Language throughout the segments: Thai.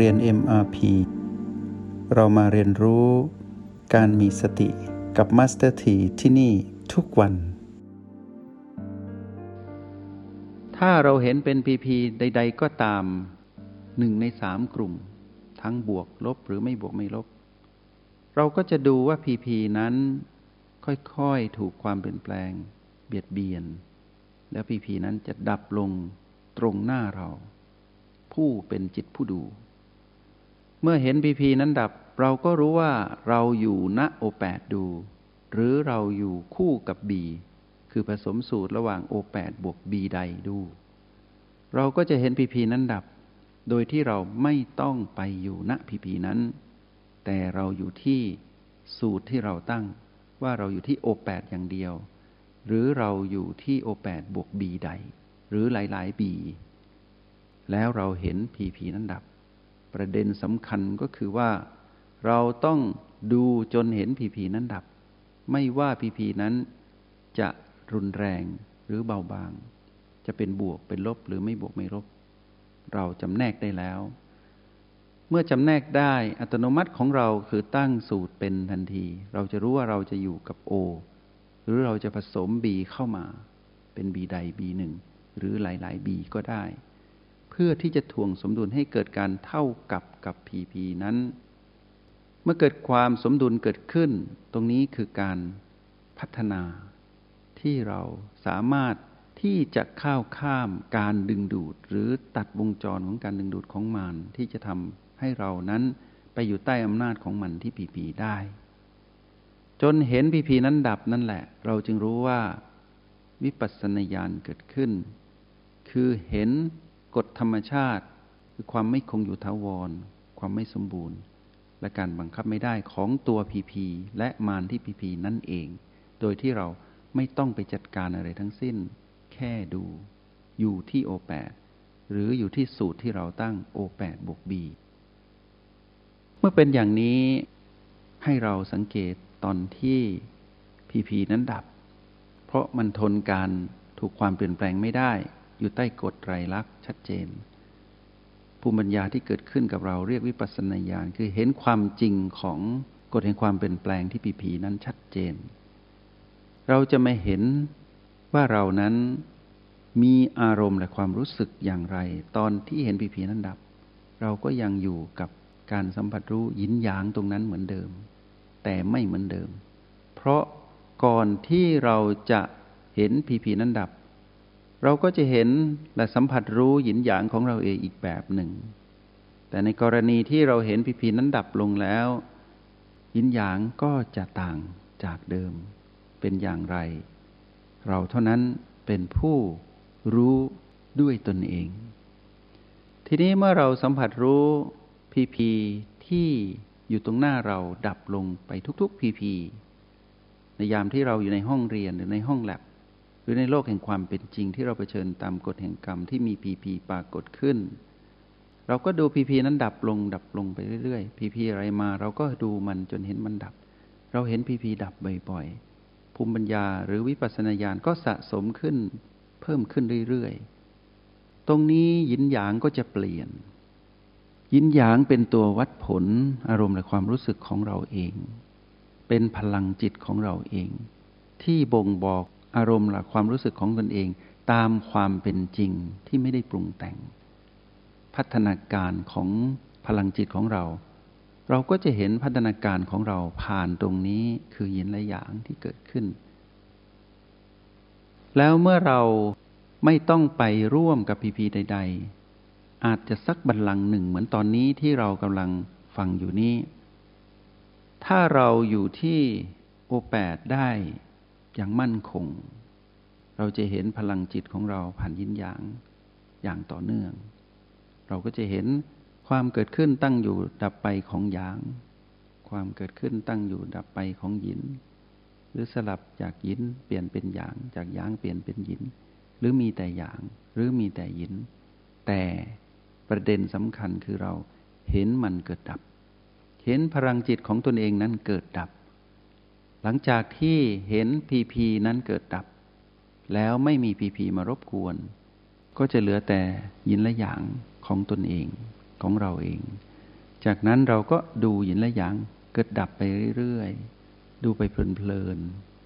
เรียน MRP เรามาเรียนรู้การมีสติกับ Master T ที่ที่นี่ทุกวัน ถ้าเราเห็นเป็นพีพีใด ๆ ก็ตามหนึ่งในสามกลุ่ม ทั้งบวกลบหรือไม่บวกไม่ลบ เราก็จะดูว่าพีพีนั้นค่อยๆ ถูกความเปลี่ยนแปลง เบียดเบียน แล้วพีพีนั้นจะดับลงตรงหน้าเรา ผู้เป็นจิตผู้ดู เมื่อเห็นพีพีนั้นดับ เราก็รู้ว่าเราอยู่ณโอแปดดู หรือเราอยู่คู่กับบีคือผสมสูตรระหว่างโอแปดบวกบีใดดู เราก็จะเห็นพีพีนั้นดับ โดยที่เราไม่ต้องไปอยู่ณพีพีนั้น แต่เราอยู่ที่สูตรที่เราตั้งว่าเราอยู่ที่โอแปดอย่างเดียว หรือเราอยู่ที่โอแปดบวกบีใด หรือหลายๆบีแล้วเราเห็นพีพีนั้นดับ ประเด็นสำคัญก็คือว่า เราต้องดูจนเห็นพีพีนั้นดับ ไม่ว่าพีพีนั้นจะรุนแรงหรือเบาบาง จะเป็นบวกเป็นลบหรือไม่บวกไม่ลบ เราจำแนกได้แล้ว เมื่อจำแนกได้อัตโนมัติของเราคือตั้งสูตรเป็นทันที เราจะรู้ว่าเราจะอยู่กับ O หรือเราจะผสม B เข้ามา เป็น B ใด B หนึ่งหรือหลายๆ B ก็ได้ เพื่อที่จะทวงสมดุลให้เกิดการเท่ากับกับ PP นั้น เมื่อเกิดความสมดุลเกิดขึ้น ตรงนี้คือการพัฒนา ที่เราสามารถที่จะข้าวข้ามการดึงดูด หรือตัดวงจรของการดึงดูดของมันที่จะทำให้เรานั้นไปอยู่ใต้อำนาจของมันที่ผีผีได้ จนเห็นผีผีนั้นดับนั่นแหละ เราจึงรู้ว่า วิปัสสนาญาณเกิดขึ้น คือเห็น กฎธรรมชาติ คือความไม่คงอยู่ทาวร ความไม่สมบูรณ์ และการบังคับไม่ได้ของตัวผีผีและมารที่ผีผีนั่นเอง โดยที่เราไม่ต้องไปจัดการอะไรทั้งสิ้น แค่ดู อยู่ที่โอแปดหรืออยู่ที่สูตรที่เราตั้งโอแปดบวกบีเมื่อเป็นอย่างนี้ให้เราสังเกตตอนที่พีพีนั้นดับ เพราะมันทนการถูกความเปลี่ยนแปลงไม่ได้ อยู่ใต้กฎไตรลักษณ์ชัดเจน ภูมิปัญญาที่เกิดขึ้นกับเราเรียกวิปัสสนาญาณคือเห็นความจริงของกฎแห่งความเปลี่ยนแปลงที่พีพีนั้นชัดเจน เราจะไม่เห็นว่าเรานั้นมีอารมณ์และความรู้สึกอย่างไร ตอนที่เห็นผีผีนั้นดับ เราก็ยังอยู่กับการสัมผัสรู้ยินหยางตรงนั้นเหมือนเดิม แต่ไม่เหมือนเดิม เพราะก่อนที่เราจะเห็นผีผีนั้นดับ เราก็จะเห็นและสัมผัสรู้หยินหยางของเราเองอีกแบบหนึ่ง แต่ในกรณีที่เราเห็นผีผีนั้นดับลงแล้ว หยินหยางก็จะต่างจากเดิม เป็นอย่างไร เราเท่านั้นเป็นผู้รู้ด้วยตนเอง ทีนี้เมื่อเราสัมผัสรู้พีพีที่อยู่ตรงหน้าเราดับลงไปทุกๆพีพีในยามที่เราอยู่ในห้องเรียนหรือในห้องแลบ หรือในโลกแห่งความเป็นจริงที่เราเผชิญตามกฎแห่งกรรมที่มีพีพีปรากฏขึ้น เราก็ดูพีพีนั้นดับลงดับลงไปเรื่อยๆพีพีอะไรมา เราก็ดูมันจนเห็นมันดับ เราเห็นพีพีดับบ่อยๆภูมิปัญญาหรือวิปัสสนาญาณก็สะสมขึ้น เพิ่มขึ้นเรื่อยๆ ตรงนี้ยินหยางก็จะเปลี่ยน ยินหยางเป็นตัววัดผลอารมณ์และความรู้สึกของเราเอง เป็นพลังจิตของเราเอง ที่บ่งบอก อารมณ์และความรู้สึกของตนเอง ตามความเป็นจริงที่ไม่ได้ปรุงแต่ง พัฒนาการของพลังจิตของเรา เราก็จะเห็นพัฒนาการของเราผ่านตรงนี้คือยินและหยางที่เกิดขึ้น แล้วเมื่อเราไม่ต้องไปร่วมกับพีพีใด ๆ อาจจะสักบันลังหนึ่งเหมือนตอนนี้ที่เรากำลังฟังอยู่นี้ ถ้าเราอยู่ที่โอแปดได้ อย่างมั่นคง เราจะเห็นพลังจิตของเราผ่านยินหยางอย่างต่อเนื่อง เราก็จะเห็นความเกิดขึ้นตั้งอยู่ดับไปของหยาง ความเกิดขึ้นตั้งอยู่ดับไปของหยิน หรือสลับจากหยินเปลี่ยนเป็นหยาง จากหยางเปลี่ยนเป็นหยิน หรือมีแต่หยาง หรือมีแต่หยิน แต่ประเด็นสำคัญคือเราเห็นมันเกิดดับ เห็นพลังจิตของตนเองนั้นเกิดดับ หลังจากที่เห็นพีพีนั้นเกิดดับ แล้วไม่มีพีพีมารบกวน ก็จะเหลือแต่ยินและหยางของตนเองของเราเอง จากนั้นเราก็ดูยินและหยางเกิดดับไปเรื่อยๆ ดูไปเพลิน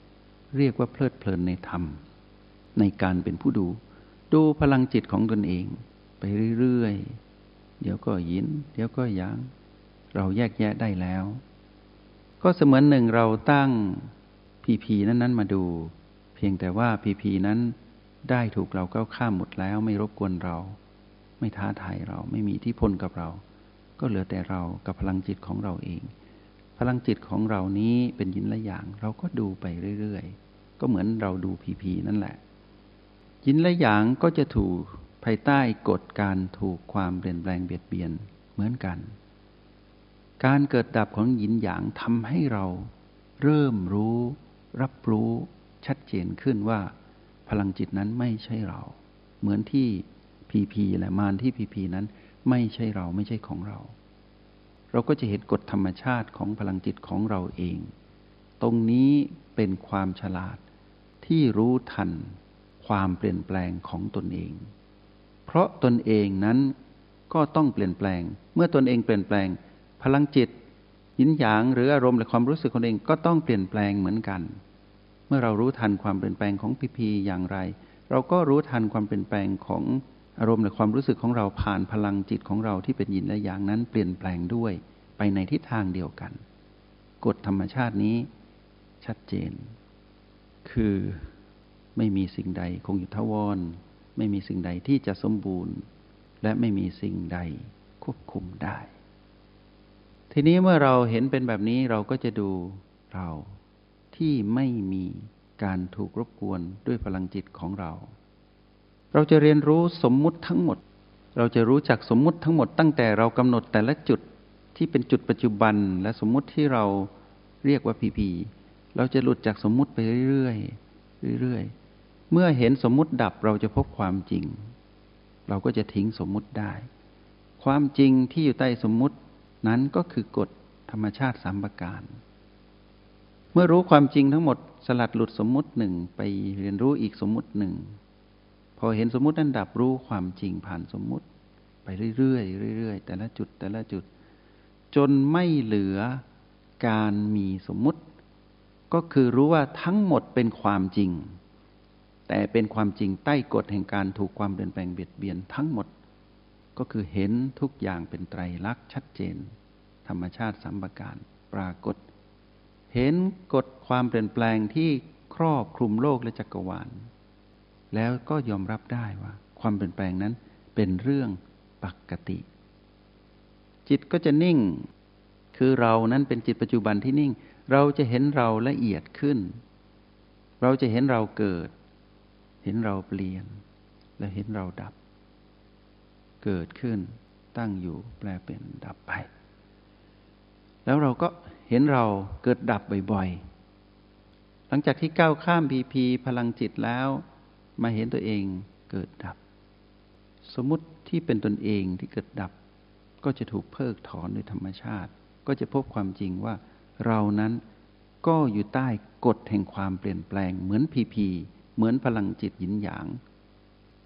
ๆ เรียกว่าเพลิดเพลินในธรรม ในการเป็นผู้ดู ดูพลังจิตของตนเอง ไปเรื่อยๆ เดี๋ยวก็ยิน เดี๋ยวก็หยาง เราแยกแยะได้แล้ว ก็เสมือนหนึ่งเราตั้งพีพีนั้นๆมาดู เพียงแต่ว่าพีพีนั้นได้ถูกเราก้าวข้ามหมดแล้ว ไม่รบกวนเรา ไม่ท้าทายเราไม่มีที่พลกับเรา ก็เหลือแต่เรากับพลังจิตของเราเอง พลังจิตของเรานี้เป็นยินละอย่าง เราก็ดูไปเรื่อยๆ ก็เหมือนเราดูพีพีนั่นแหละ ยินละอย่างก็จะถูกภายใต้กฎการถูกความเปลี่ยนแปลงเบียดเบียนเหมือนกัน การเกิดดับของยินหยางทำให้เราเริ่มรู้ รับรู้ชัดเจนขึ้นว่า พลังจิตนั้นไม่ใช่เรา เหมือนที่พีพีและมารที่พีพีนั้นไม่ใช่เราไม่ใช่ของเรา เราก็จะเห็นกฎธรรมชาติของพลังจิตของเราเอง ตรงนี้เป็นความฉลาดที่รู้ทันความเปลี่ยนแปลงของตนเอง เพราะตนเองนั้นก็ต้องเปลี่ยนแปลง เมื่อตนเองเปลี่ยนแปลง พลังจิตยินหยางหรืออารมณ์และความรู้สึกคนเองก็ต้องเปลี่ยนแปลงเหมือนกัน เมื่อเรารู้ทันความเปลี่ยนแปลงของพีพีอย่างไร เราก็รู้ทันความเปลี่ยนแปลงของอารมณ์และความรู้สึกของเราผ่านพลังจิตของเราที่เป็นยินและอย่างนั้นเปลี่ยนแปลงด้วยไปในทิศทางเดียวกัน กฎธรรมชาตินี้ชัดเจน คือไม่มีสิ่งใดคงอยู่ทวรไม่มีสิ่งใดที่จะสมบูรณ์ และไม่มีสิ่งใดควบคุมได้ ทีนี้เมื่อเราเห็นเป็นแบบนี้เราก็จะดูเราที่ไม่มีการถูกรบกวนด้วยพลังจิตของเรา เราจะเรียนรู้สมมุติทั้งหมด เราจะรู้จักสมมุติทั้งหมดตั้งแต่เรากำหนดแต่ละจุดที่เป็นจุดปัจจุบัน และสมมุติที่เราเรียกว่าพีพีเราจะหลุดจากสมมุติไปเรื่อยๆเรื่อยๆ เมื่อเห็นสมมุติดับเราจะพบความจริง เราก็จะทิ้งสมมุติได้ ความจริงที่อยู่ใต้สมมุติ นั้นก็คือกฎธรรมชาติสามประการ เมื่อรู้ความจริงทั้งหมดสลัดหลุดสมมุติหนึ่งไปเรียนรู้อีกสมมุติหนึ่ง พอเห็นสมมุตินั้นดับรู้ความจริงผ่านสมมุติ ไปเรื่อยๆเรื่อยๆแต่ละจุดแต่ละจุด จนไม่เหลือการมีสมมุติ ก็คือรู้ว่าทั้งหมดเป็นความจริง แต่เป็นความจริงใต้กฎแห่งการถูกความเปลี่ยนแปลงเบียดเบียนทั้งหมด ก็คือเห็นทุกอย่างเป็นไตรลักษณ์ชัดเจน ธรรมชาติสัมปการปรากฏ เห็นกฎความเปลี่ยนแปลงที่ครอบคลุมโลกและจักรวาล แล้วก็ยอมรับได้ว่า ความเปลี่ยนแปลงนั้นเป็นเรื่องปกติ จิตก็จะนิ่ง คือเรานั้นเป็นจิตปัจจุบันที่นิ่ง เราจะเห็นเราละเอียดขึ้น เราจะเห็นเราเกิด เห็นเราเปลี่ยน และเห็นเราดับ เกิดขึ้นตั้งอยู่แปลเปลี่ยนดับไป แล้วเราก็เห็นเราเกิดดับบ่อยๆ หลังจากที่ก้าวข้ามพีพีพลังจิตแล้ว มาเห็นตัวเองเกิดดับ สมมติที่เป็นตนเองที่เกิดดับ ก็จะถูกเพิกถอนโดยธรรมชาติ ก็จะพบความจริงว่าเรานั้นก็อยู่ใต้กฎแห่งความเปลี่ยนแปลงเหมือนพีพี เหมือนพลังจิตหยินหยาง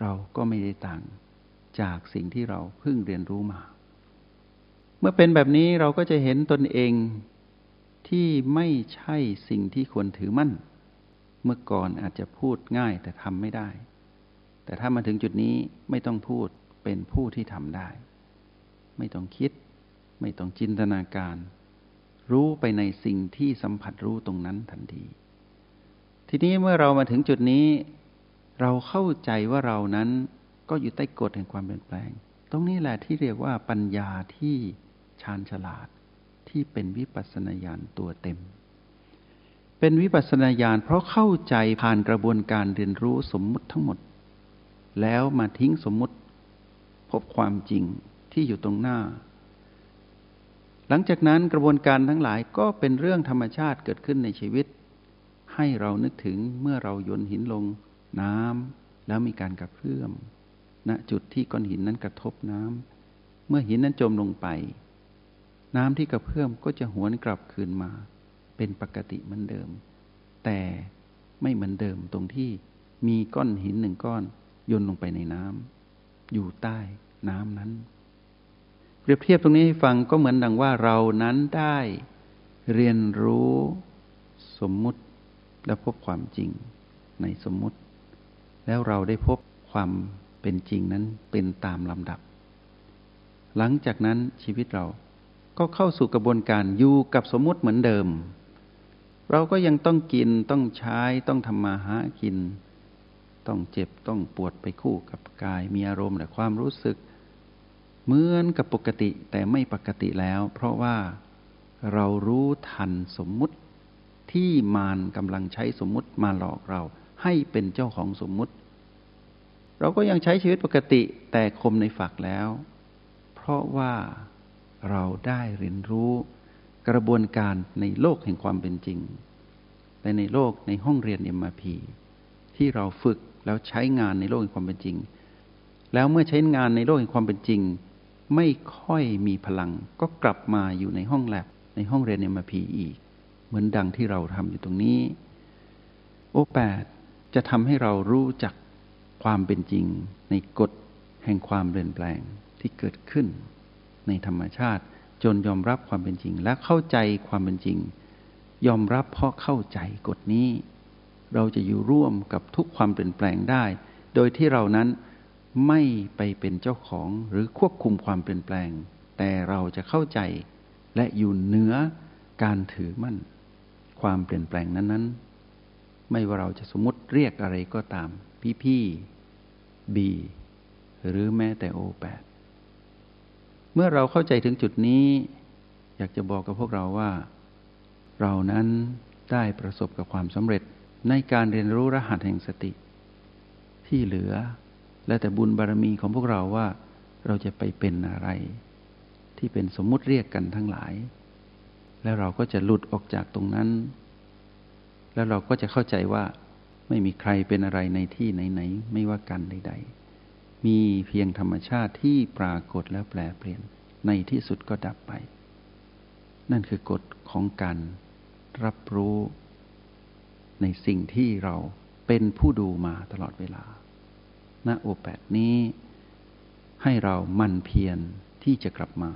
เราก็ไม่ได้ต่าง จากสิ่งที่เราเพิ่งเรียนรู้มา เมื่อเป็นแบบนี้เราก็จะเห็นตนเองที่ไม่ใช่สิ่งที่ควรถือมั่น เมื่อก่อนอาจจะพูดง่ายแต่ทำไม่ได้ แต่ถ้ามาถึงจุดนี้ไม่ต้องพูดเป็นผู้ที่ทำได้ ไม่ต้องคิด ไม่ต้องจินตนาการ รู้ไปในสิ่งที่สัมผัสรู้ตรงนั้นทันที ทีนี้เมื่อเรามาถึงจุดนี้ เราเข้าใจว่าเรานั้น ก็อยู่ใต้กฎแห่งความเปลี่ยนแปลง ตรงนี้แหละที่เรียกว่าปัญญาที่ชาญฉลาดที่เป็นวิปัสสนาญาณตัวเต็ม เป็นวิปัสสนาญาณเพราะเข้าใจผ่านกระบวนการเรียนรู้สมมุติทั้งหมด แล้วมาทิ้งสมมุติ พบความจริงที่อยู่ตรงหน้า หลังจากนั้นกระบวนการทั้งหลายก็เป็นเรื่องธรรมชาติเกิดขึ้นในชีวิต ให้เรานึกถึงเมื่อเราโยนหินลงน้ำแล้วมีการกระเพื่อม ณจุดที่ก้อนหินนั้นกระทบน้ำเมื่อหินนั้นจมลงไป น้ำที่กระเพื่อมก็จะหวนกลับคืนมา เป็นปกติเหมือนเดิม แต่ไม่เหมือนเดิมตรงที่มีก้อนหินหนึ่งก้อนโยนลงไปในน้ำอยู่ใต้น้ำนั้น เปรียบเทียบตรงนี้ให้ฟังก็เหมือนดังว่าเรานั้นได้เรียนรู้สมมุติและพบความจริงในสมมุติ แล้วเราได้พบความ เป็นจริงนั้นเป็นตามลำดับ หลังจากนั้นชีวิตเราก็เข้าสู่กระบวนการอยู่กับสมมุติเหมือนเดิม เราก็ยังต้องกินต้องใช้ต้องทำมาหากิน ต้องเจ็บต้องปวดไปคู่กับกายมีอารมณ์และความรู้สึก เหมือนกับปกติแต่ไม่ปกติแล้ว เพราะว่าเรารู้ทันสมมุติที่มารกำลังใช้สมมุติมาหลอกเราให้เป็นเจ้าของสมมุติ เราก็ยังใช้ชีวิตปกติแต่คมในฝักแล้ว เพราะว่าเราได้เรียนรู้กระบวนการในโลกแห่งความเป็นจริงและในโลกในห้องเรียน MRP ที่เราฝึกแล้วใช้งานในโลกแห่งความเป็นจริง แล้วเมื่อใช้งานในโลกแห่งความเป็นจริง ไม่ค่อยมีพลัง ก็กลับมาอยู่ในห้องแลบในห้องเรียน MRP อีก เหมือนดังที่เราทำอยู่ตรงนี้ โอแปดจะทำให้เรารู้จัก ความเป็นจริงในกฎแห่งความเปลี่ยนแปลงที่เกิดขึ้นในธรรมชาติ จนยอมรับความเป็นจริง และเข้าใจความเป็นจริง ยอมรับเพราะเข้าใจกฎนี้ เราจะอยู่ร่วมกับทุกความเปลี่ยนแปลงได้ โดยที่เรานั้นไม่ไปเป็นเจ้าของหรือควบคุมความเปลี่ยนแปลง แต่เราจะเข้าใจและอยู่เหนือการถือมั่น ความเปลี่ยนแปลงนั้นๆ ไม่ว่าเราจะสมมติเรียกอะไรก็ตาม พี่พี่บีหรือแม้แต่โอแปดเมื่อเราเข้าใจถึงจุดนี้ อยากจะบอกกับพวกเราว่า เรานั้นได้ประสบกับความสำเร็จในการเรียนรู้รหัสแห่งสติ ที่เหลือ และแต่บุญบารมีของพวกเราว่าเราจะไปเป็นอะไร ที่เป็นสมมุติเรียกกันทั้งหลาย แล้วเราก็จะหลุดออกจากตรงนั้น แล้วเราก็จะเข้าใจว่า ไม่มีใครเป็นอะไรในที่ไหนๆไม่ว่ากันใด ๆ มีเพียงธรรมชาติที่ปรากฏแล้วแปลเปลี่ยนในที่สุดก็ดับไป นั่นคือกฎของการรับรู้ในสิ่งที่เราเป็นผู้ดูมาตลอดเวลาณโอแปดนี้ ให้เรามั่นเพียรที่จะกลับมา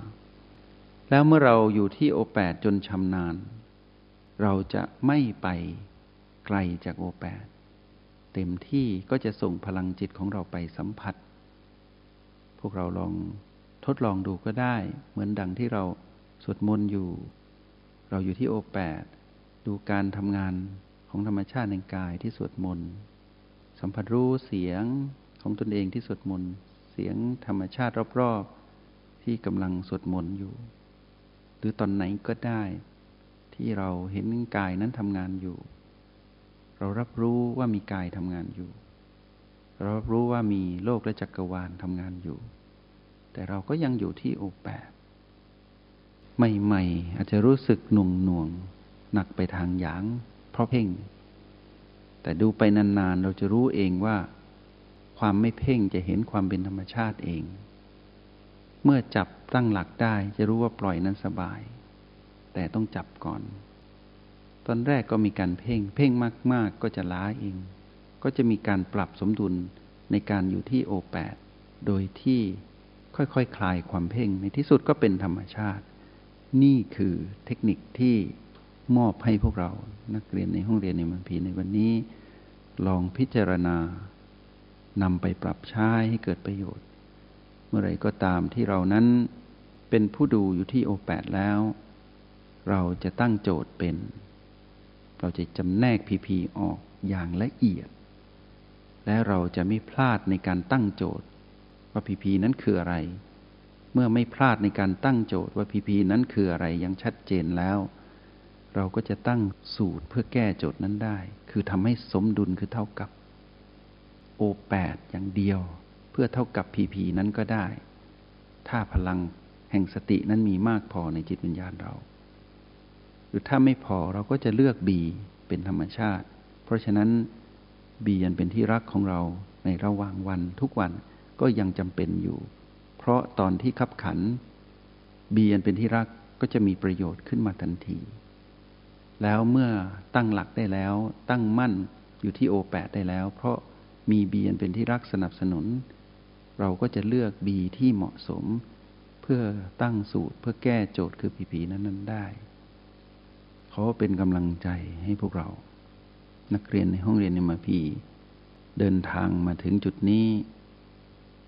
แล้วเมื่อเราอยู่ที่โอแปดจนชำนาญ เราจะไม่ไปไกลจากโอแปด เต็มที่ก็จะส่งพลังจิตของเราไปสัมผัส พวกเราลองทดลองดูก็ได้ เหมือนดังที่เราสวดมนต์อยู่ เราอยู่ที่โอแปดดูการทำงานของธรรมชาติในกายที่สวดมนต์สัมผัสรู้เสียงของตนเองที่สวดมนต์เสียงธรรมชาติรอบๆ ที่กำลังสวดมนต์อยู่ หรือตอนไหนก็ได้ ที่เราเห็นกายนั้นทำงานอยู่ เรารับรู้ว่ามีกายทำงานอยู่ เรารับรู้ว่ามีโลกและจักรวาลทำงานอยู่ แต่เราก็ยังอยู่ที่โอแปดใหม่ๆ อาจจะรู้สึกหน่วงหน่วงหนักไปทางหยาง เพราะเพ่ง แต่ดูไปนานๆ เราจะรู้เองว่า ความไม่เพ่งจะเห็นความเป็นธรรมชาติเอง เมื่อจับตั้งหลักได้จะรู้ว่าปล่อยนั้นสบาย แต่ต้องจับก่อน อนแรกก็มีการเพ่ง เพ่งมาก ๆ ก็จะล้าเอง ก็จะมีการปรับสมดุลในการอยู่ที่โอแปดโดยที่ค่อยๆคคลายความเพ่งในที่สุดก็เป็นธรรมชาติ นี่คือเทคนิคที่มอบให้พวกเรานักเรียนในห้องเรียนในมันพีในวันนี้ ลองพิจารณานำไปปรับใช้ให้เกิดประโยชน์ เมื่อไรก็ตามที่เรานั้นเป็นผู้ดูอยู่ที่โอแปดแล้ว เราจะตั้งโจทย์เป็น เราจะจำแนกพีพีออกอย่างละเอียด และเราจะไม่พลาดในการตั้งโจทย์ ว่าพีพีนั้นคืออะไร เมื่อไม่พลาดในการตั้งโจทย์ว่าพีพีนั้นคืออะไรยังชัดเจนแล้ว เราก็จะตั้งสูตรเพื่อแก้โจทย์นั้นได้ คือทำให้สมดุลคือเท่ากับโอแปดอย่างเดียว เพื่อเท่ากับพีพีนั้นก็ได้ ถ้าพลังแห่งสตินั้นมีมากพอในจิตวิญญาณเรา หรือถ้าไม่พอเราก็จะเลือกบีเป็นธรรมชาติ เพราะฉะนั้นบียันเป็นที่รักของเราในระหว่างวันทุกวันก็ยังจำเป็นอยู่ เพราะตอนที่ขับขันบียันเป็นที่รักก็จะมีประโยชน์ขึ้นมาทันที แล้วเมื่อตั้งหลักได้แล้วตั้งมั่นอยู่ที่โอแปดได้แล้ว เพราะมีบียันเป็นที่รักสนับสนุน เราก็จะเลือกบีที่เหมาะสม เพื่อตั้งสูตรเพื่อแก้โจทย์คือผีๆนั้นๆได้ ขาเป็นกำลังใจให้พวกเรา นักเรียนในห้องเรียนในมาพีเดินทางมาถึงจุดนี้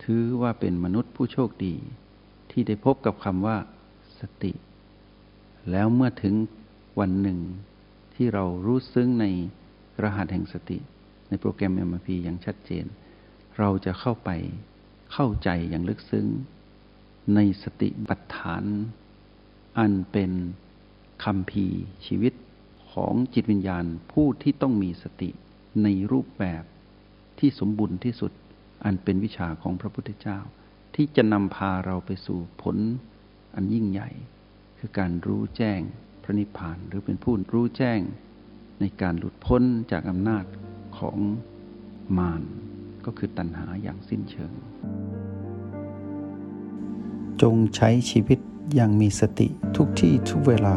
ถือว่าเป็นมนุษย์ผู้โชคดี ที่ได้พบกับคำว่าสติ แล้วเมื่อถึงวันหนึ่ง ที่เรารู้ซึ้งในรหัสแห่งสติ ในโปรแกรม MRP อย่างชัดเจน เราจะเข้าไปเข้าใจอย่างลึกซึ้ง ในสติปัฏฐาน อันเป็น คำพีชีวิตของจิตวิญญาณผู้ที่ต้องมีสติในรูปแบบที่สมบูรณ์ที่สุดอันเป็นวิชาของพระพุทธเจ้า ที่จะนำพาเราไปสู่ผลอันยิ่งใหญ่ คือการรู้แจ้งพระนิพพานหรือเป็นผู้รู้แจ้ง ในการหลุดพ้นจากอำนาจของมารก็คือตัณหาอย่างสิ้นเชิง จงใช้ชีวิตอย่างมีสติทุกที่ทุกเวลา